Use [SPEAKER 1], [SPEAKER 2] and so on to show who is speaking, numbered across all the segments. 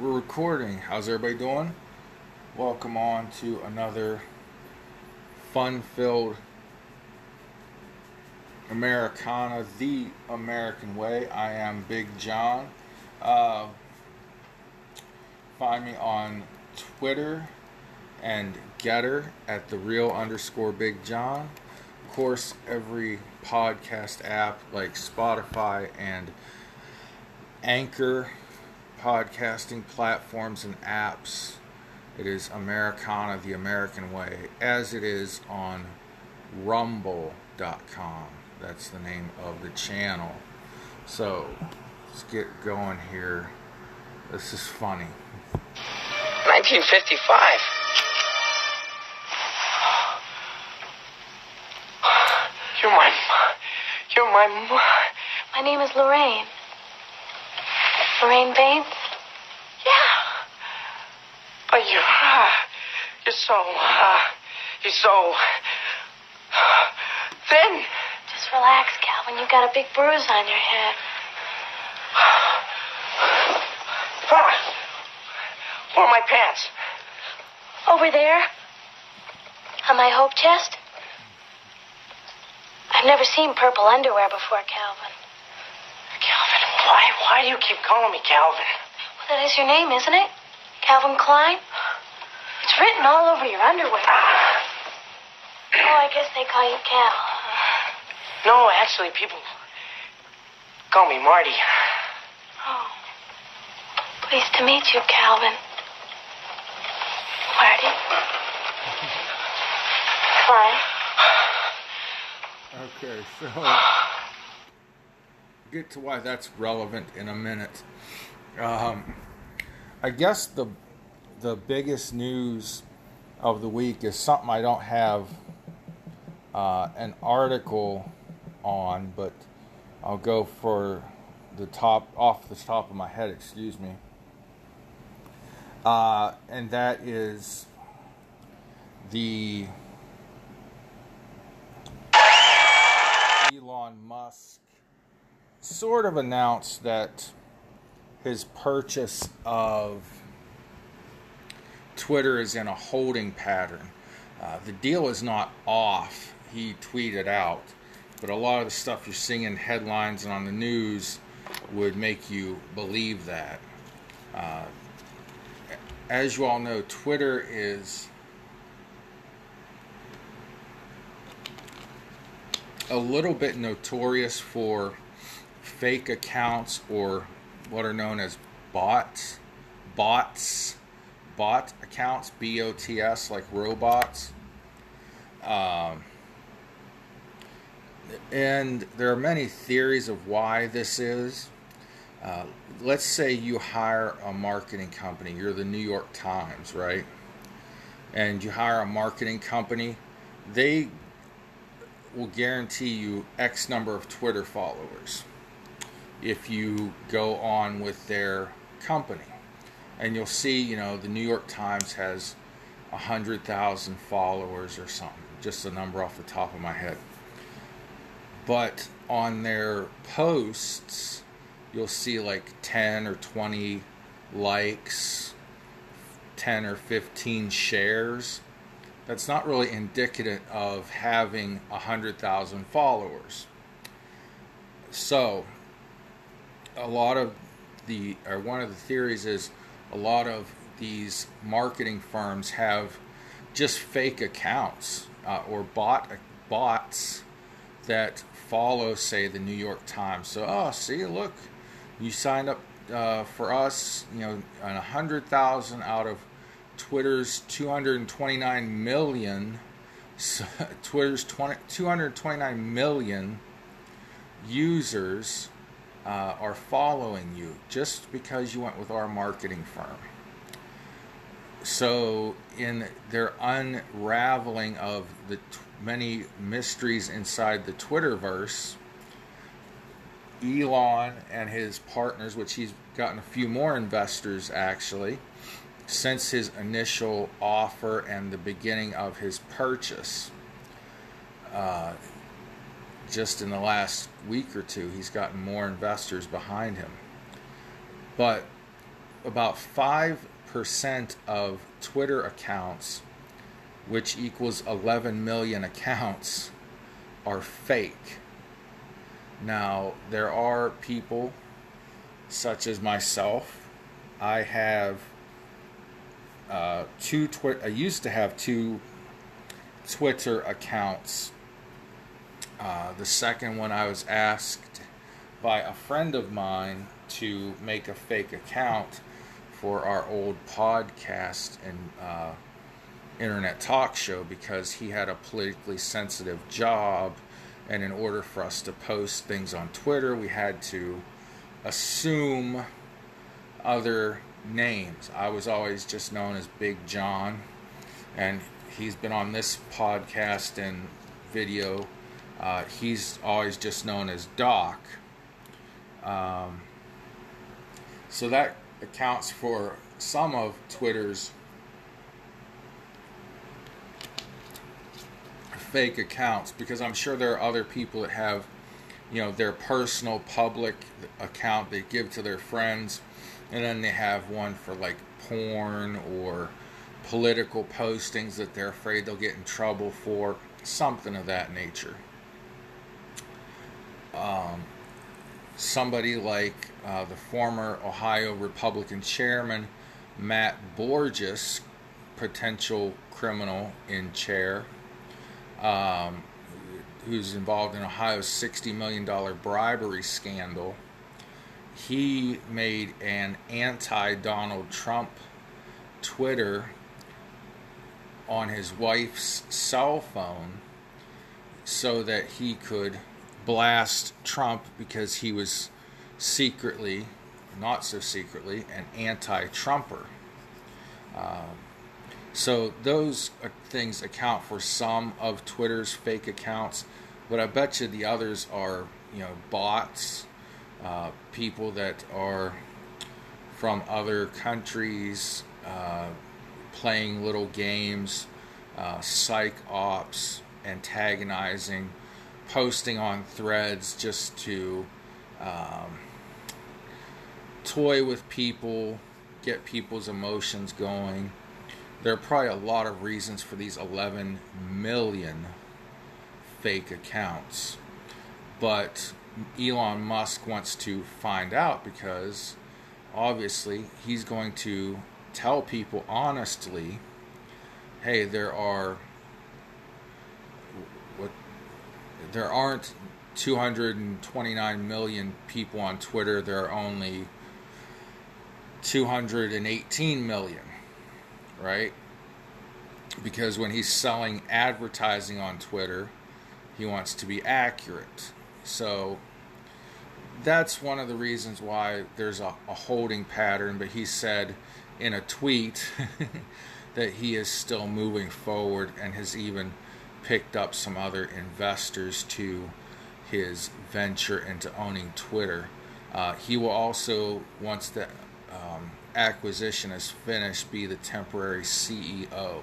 [SPEAKER 1] We're recording. How's everybody doing? Welcome on to another fun filled Americana, the American way. I am Big John. Uh, find me on Twitter and Gettr at the real underscore Big John. Of course, every podcast app like Spotify and Anchor podcasting platforms and apps. It is Americana the American way, as it is on rumble.com. That's the name of the channel. So let's get going here. This is funny.
[SPEAKER 2] 1955. You're my. You're my.
[SPEAKER 3] My name is Lorraine. Lorraine Baines?
[SPEAKER 2] Yeah. But you. Uh, you're so. Uh, you're so. thin.
[SPEAKER 3] Just relax, Calvin. You got a big bruise on your head.
[SPEAKER 2] Where are my pants?
[SPEAKER 3] Over there? On my hope chest? I've never seen purple underwear before. Calvin,
[SPEAKER 2] why, why do you keep calling me Calvin?
[SPEAKER 3] Well, that is your name, isn't it? Calvin Klein? It's written all over your underwear. Oh, I guess they call you Cal.
[SPEAKER 2] No, actually, people call me Marty.
[SPEAKER 3] Oh. Pleased to meet you, Calvin. Marty. Klein.
[SPEAKER 1] Okay, so get to why that's relevant in a minute. Um, I guess the the biggest news of the week is something I don't have uh, an article on, but I'll go for the top off the top of my head. Excuse me. Uh, and that is the Elon Musk sort of announced that his purchase of Twitter is in a holding pattern. Uh, the deal is not off, he tweeted out, but a lot of the stuff you're seeing in headlines and on the news would make you believe that. Uh, as you all know, Twitter is a little bit notorious for fake accounts or what are known as bots, bots, bot accounts, B O T S, like robots. Um, and there are many theories of why this is. Uh, let's say you hire a marketing company, you're the New York Times, right? And you hire a marketing company, they will guarantee you X number of Twitter followers if you go on with their company. And you'll see, you know, the New York Times has 100,000 followers or something, just a number off the top of my head. But on their posts, you'll see like 10 or 20 likes, 10 or 15 shares that's not really indicative of having 100,000 followers. So, a lot of the, or one of the theories is a lot of these marketing firms have just fake accounts uh, or bot bots that follow, say, the New York Times. So, oh, see, look, you signed up uh, for us, you know, on 100,000 out of Twitter's 229 million, Twitter's 20, 229 million users uh, are following you just because you went with our marketing firm. So, in their unraveling of the t- many mysteries inside the Twitterverse, Elon and his partners, which he's gotten a few more investors actually, since his initial offer and the beginning of his purchase. Uh, just in the last week or two, he's gotten more investors behind him. But about 5% of Twitter accounts, which equals 11 million accounts, are fake. Now, there are people such as myself. I have uh, two Twi- I used to have two Twitter accounts. Uh, the second one I was asked by a friend of mine to make a fake account for our old podcast and uh, internet talk show because he had a politically sensitive job. And in order for us to post things on Twitter, we had to assume other names. I was always just known as Big John, and he's been on this podcast and video. Uh, he's always just known as Doc. Um, so that accounts for some of Twitter's fake accounts because I'm sure there are other people that have, you know, their personal public account they give to their friends, and then they have one for like porn or political postings that they're afraid they'll get in trouble for, something of that nature. Um, somebody like uh, the former Ohio Republican chairman Matt Borges, potential criminal in chair, um, who's involved in Ohio's $60 million bribery scandal. He made an anti Donald Trump Twitter on his wife's cell phone so that he could blast Trump because he was secretly, not so secretly, an anti Trumper. Um, so those uh, things account for some of Twitter's fake accounts, but I bet you the others are, you know, bots, uh, people that are from other countries uh, playing little games, uh, psych ops, antagonizing, posting on threads just to um, toy with people, get people's emotions going. There are probably a lot of reasons for these 11 million fake accounts. But Elon Musk wants to find out because obviously he's going to tell people honestly hey, there are what there aren't 229 million people on Twitter. There are only 218 million, right? Because when he's selling advertising on Twitter, he wants to be accurate. So that's one of the reasons why there's a, a holding pattern. But he said in a tweet that he is still moving forward and has even picked up some other investors to his venture into owning Twitter. Uh, he will also, once the um, acquisition is finished, be the temporary CEO.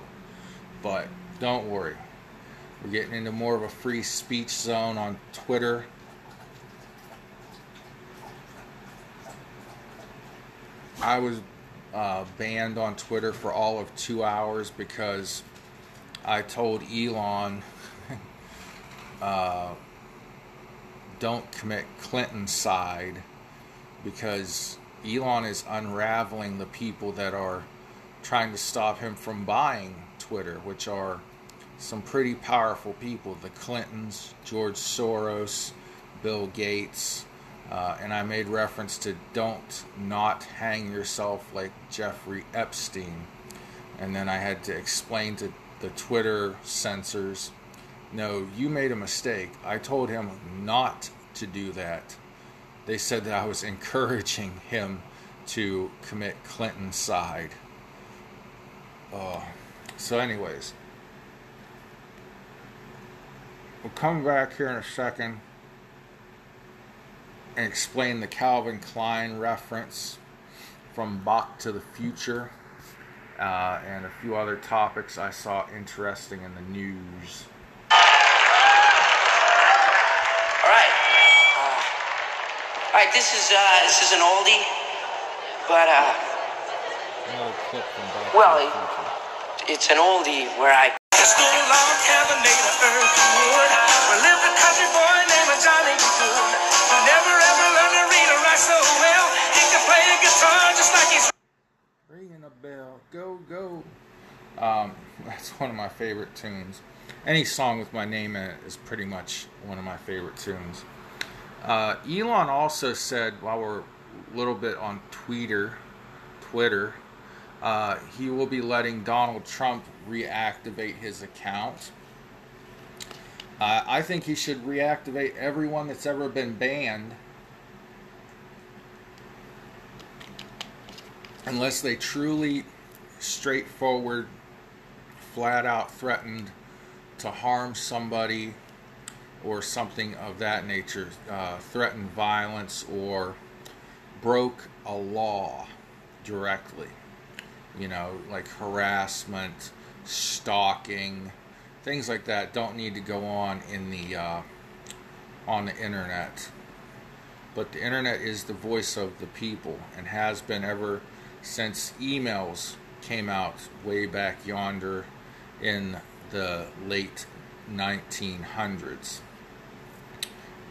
[SPEAKER 1] But don't worry, we're getting into more of a free speech zone on Twitter. I was uh, banned on Twitter for all of two hours because I told Elon uh, don't commit Clinton's side because Elon is unraveling the people that are trying to stop him from buying Twitter, which are some pretty powerful people the Clintons, George Soros, Bill Gates. Uh, and I made reference to don't not hang yourself like Jeffrey Epstein. And then I had to explain to the Twitter censors no, you made a mistake. I told him not to do that. They said that I was encouraging him to commit Clinton's side. Uh, so, anyways, we'll come back here in a second and explain the Calvin Klein reference from Back to the Future uh, and a few other topics I saw interesting in the news.
[SPEAKER 4] All right. Uh, all right. This is uh, this is an oldie, but uh,
[SPEAKER 1] Another clip from Back
[SPEAKER 4] Well,
[SPEAKER 1] to the
[SPEAKER 4] it-
[SPEAKER 1] Future.
[SPEAKER 4] It's an oldie where I
[SPEAKER 1] Um, that's one of my favorite tunes. Any song with my name in it is pretty much one of my favorite tunes. Uh, Elon also said, while we're a little bit on Twitter, Twitter, uh, he will be letting Donald Trump reactivate his account. Uh, I think he should reactivate everyone that's ever been banned unless they truly straightforward flat out threatened to harm somebody or something of that nature uh, threatened violence or broke a law directly. You know like harassment stalking things like that don't need to go on in the uh, on the internet. But the internet is the voice of the people and has been ever since emails came out way back yonder in the late 1900s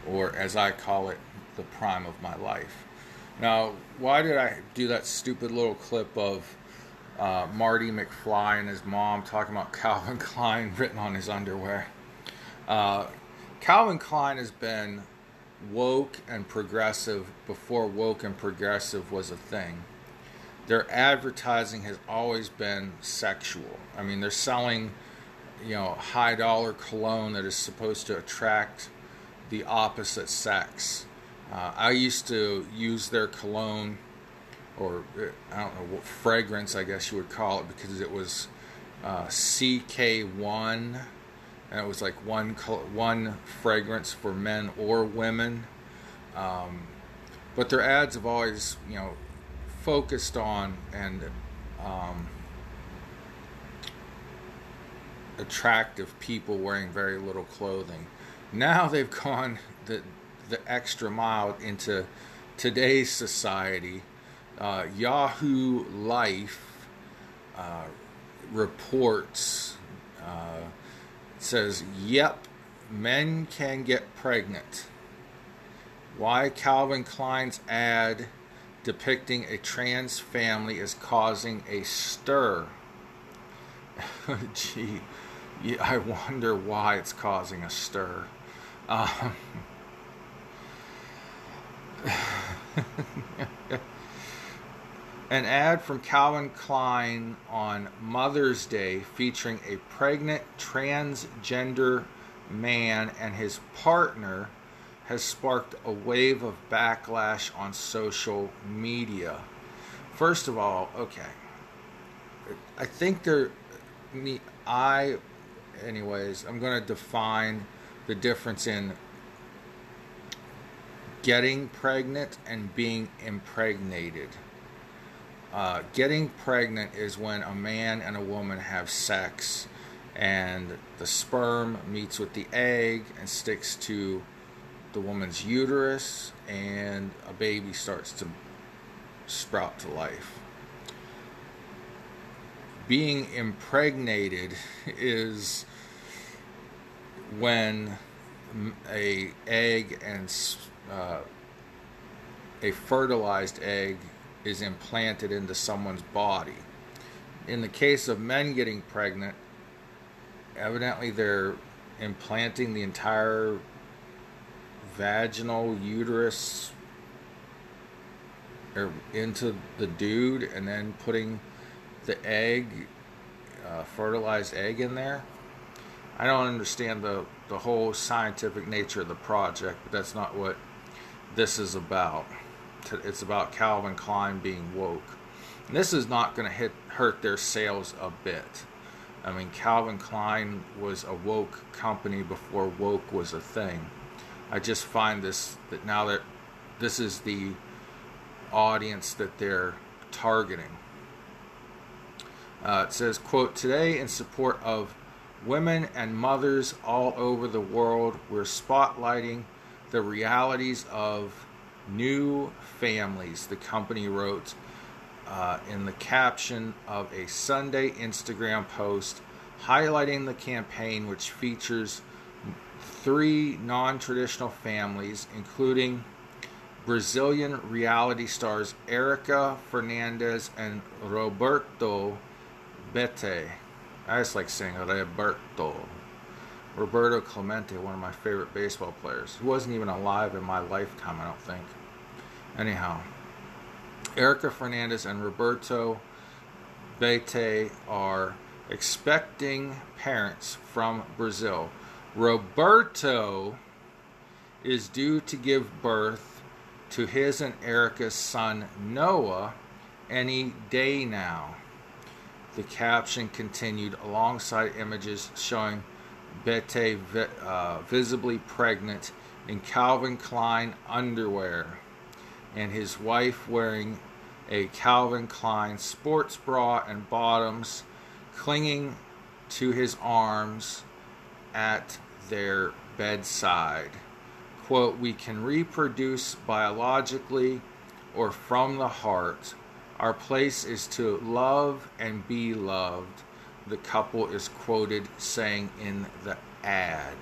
[SPEAKER 1] or as I call it the prime of my life now why did I do that stupid little clip of uh, Marty McFly and his mom talking about Calvin Klein written on his underwear uh, Calvin Klein has been woke and progressive before woke and progressive was a thing. Their advertising has always been sexual. I mean, they're selling, you know, high dollar cologne that is supposed to attract the opposite sex. Uh, I used to use their cologne, or uh, I don't know what fragrance I guess you would call it, because it was uh, CK1 and it was like one one fragrance for men or women. Um, but their ads have always, you know, focused on and um, attractive people wearing very little clothing. Now they've gone the the extra mile into today's society. Uh, Yahoo Life uh, reports. Uh, says, Yep, men can get pregnant. Why Calvin Klein's ad depicting a trans family is causing a stir. Gee, I wonder why it's causing a stir. Um, an ad from Calvin Klein on Mother's Day featuring a pregnant transgender man and his partner has sparked a wave of backlash on social media. First of all, okay. I think there me I anyways, I'm going to define the difference in getting pregnant and being impregnated. Uh, getting pregnant is when a man and a woman have sex and the sperm meets with the egg and sticks to the woman's uterus and a baby starts to sprout to life. Being impregnated is when a egg and uh, a fertilized egg is implanted into someone's body. In the case of men getting pregnant, evidently they're implanting the entire vaginal uterus or into the dude and then putting the egg, uh, fertilized egg in there. I don't understand the, the whole scientific nature of the project, but that's not what this is about it's about Calvin Klein being woke. And this is not going to hit hurt their sales a bit. I mean, Calvin Klein was a woke company before woke was a thing. I just find this that now that this is the audience that they're targeting. Uh, it says, quote, today in support of women and mothers all over the world, we're spotlighting the realities of new families, the company wrote. uh, in the caption of a Sunday Instagram post highlighting the campaign, which features three non traditional families, including Brazilian reality stars Erica Fernandes and Roberto Bete. I just like saying Roberto. Roberto Clemente, one of my favorite baseball players, who wasn't even alive in my lifetime, I don't think. Anyhow, Erica Fernandes and Roberto Bete are expecting parents from Brazil. Roberto is due to give birth to his and Erica's son Noah any day now. The caption continued alongside images showing Bete uh, visibly pregnant in Calvin Klein underwear and his wife wearing a Calvin Klein sports bra and bottoms, clinging to his arms at their bedside. Quote, We can reproduce biologically or from the heart. Our place is to love and be loved, the couple is quoted saying in the ad.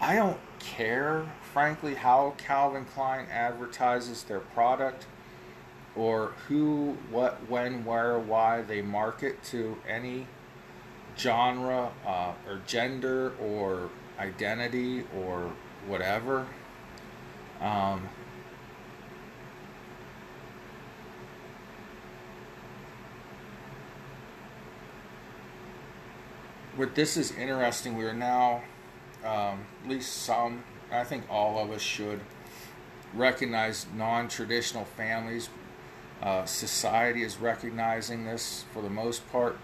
[SPEAKER 1] I don't care, frankly, how Calvin Klein advertises their product or who, what, when, where, why they market to any genre uh, or gender or identity or whatever. Um, but this is interesting. We are now, um, at least some, I think all of us should recognize non traditional families. Uh, society is recognizing this for the most part.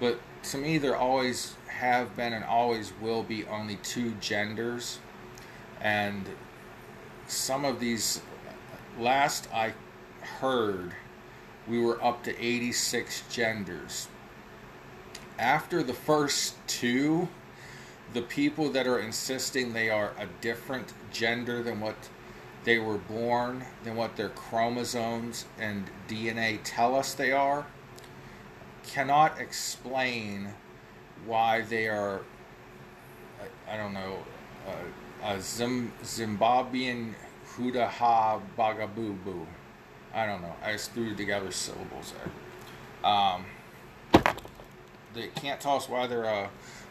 [SPEAKER 1] But to me, there always have been and always will be only two genders. And some of these, last I heard, we were up to 86 genders after the first two, the people that are insisting they are a different gender than what they were born, than what their chromosomes and DNA tell us they are, cannot explain why they are, I don't know, uh, a Zim- Zimbabwean Hudaha Bagabubu. I don't know. I just threw together syllables there. Um, they can't tell us why they're a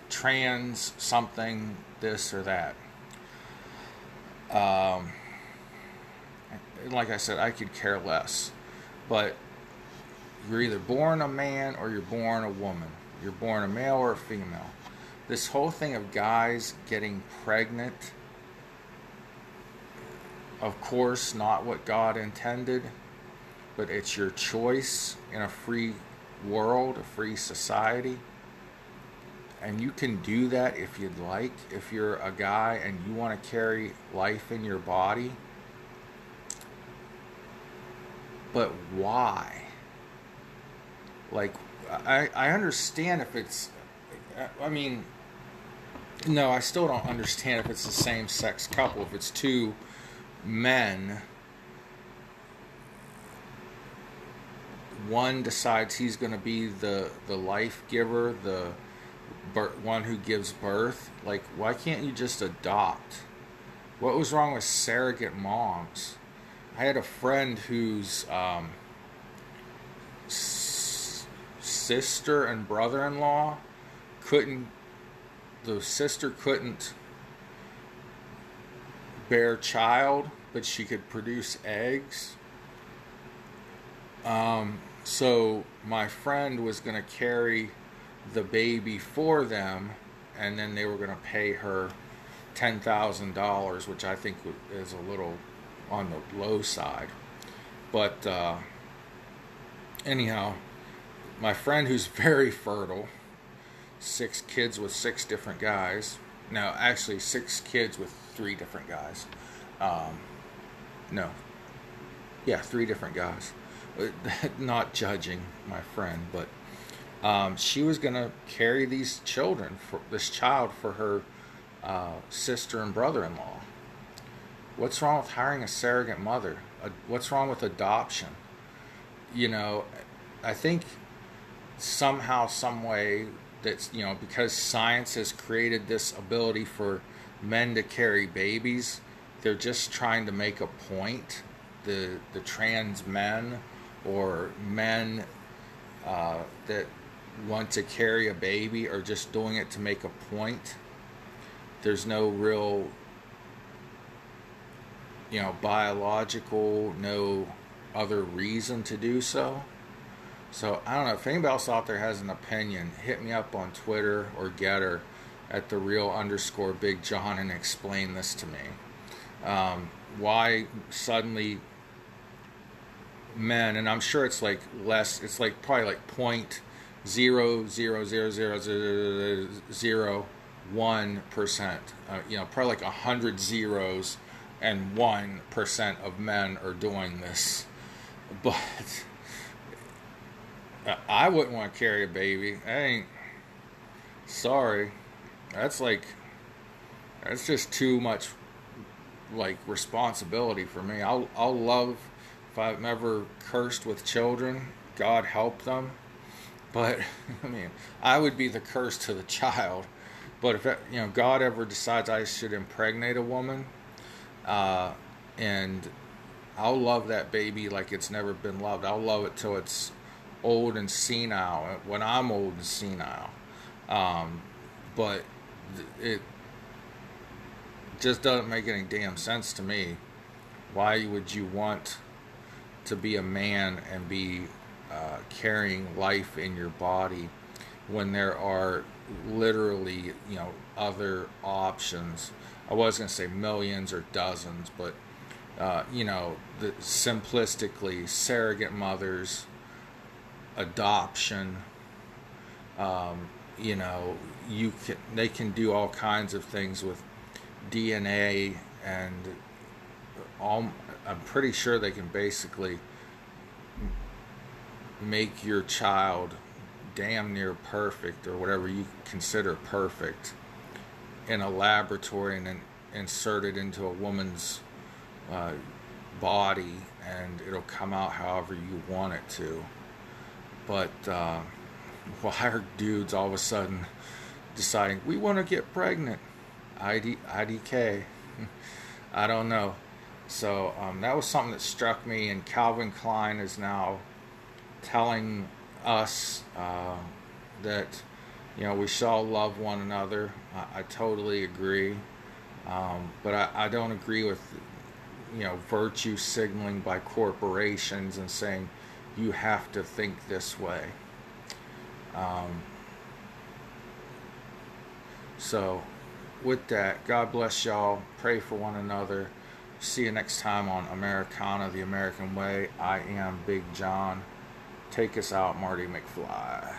[SPEAKER 1] trans something, this or that. Um, like I said, I could care less. But you're either born a man or you're born a woman. You're born a male or a female. This whole thing of guys getting pregnant, of course, not what God intended, but it's your choice in a free world, a free society. And you can do that if you'd like. If you're a guy and you want to carry life in your body. But why? Like, I, I understand if it's. I mean, no, I still don't understand if it's the same sex couple. If it's two men one decides he's going to be the the life giver, the one who gives birth. Like, why can't you just adopt? What was wrong with surrogate moms? I had a friend whose um, s- sister and brother-in-law couldn't. The sister couldn't bear child, but she could produce eggs. Um, so my friend was going to carry the baby for them, and then they were going to pay her ten thousand dollars, which I think is a little on the low side. But uh, anyhow, my friend who's very fertile, six kids with six different guys. No, actually, six kids with three different guys. Um, no, yeah, three different guys. not judging my friend, but um, she was going to carry these children for this child for her uh, sister and brother-in-law. What's wrong with hiring a surrogate mother? uh, what's wrong with adoption? You know, I think somehow, some way, that's you know because science has created this ability for men to carry babies, they're just trying to make a point. The the trans men or men uh, that want to carry a baby are just doing it to make a point. There's no real, you know, biological, no other reason to do so. So I don't know if anybody else out there has an opinion, hit me up on Twitter or Gettr at the real underscore Big John and explain this to me. Um, why suddenly men, and I'm sure it's like less, it's like probably like point zero zero zero zero zero zero one percent. Uh, you know, probably like a hundred zeros and one percent of men are doing this. But I wouldn't want to carry a baby. I ain't sorry. That's like that's just too much like responsibility for me. I'll I'll love if I'm ever cursed with children, God help them. But I mean, I would be the curse to the child. But if you know God ever decides I should impregnate a woman, uh, and I'll love that baby like it's never been loved. I'll love it till it's old and senile. When I'm old and senile, um, but it just doesn't make any damn sense to me. Why would you want to be a man and be uh, carrying life in your body when there are literally, you know, other options? I was going to say millions or dozens, but uh, you know, the simplistically surrogate mothers, adoption. Um, you know, you can they can do all kinds of things with DNA and all. I'm pretty sure they can basically make your child damn near perfect or whatever you consider perfect in a laboratory and then insert it into a woman's uh, body and it'll come out however you want it to. But uh, why are dudes all of a sudden deciding we want to get pregnant? ID, IDK. I don't know. So um, that was something that struck me, and Calvin Klein is now telling us uh, that you know we shall love one another. I, I totally agree, um, but I, I don't agree with you know virtue signaling by corporations and saying you have to think this way. Um, so, with that, God bless y'all. Pray for one another. See you next time on Americana, the American Way. I am Big John. Take us out, Marty McFly.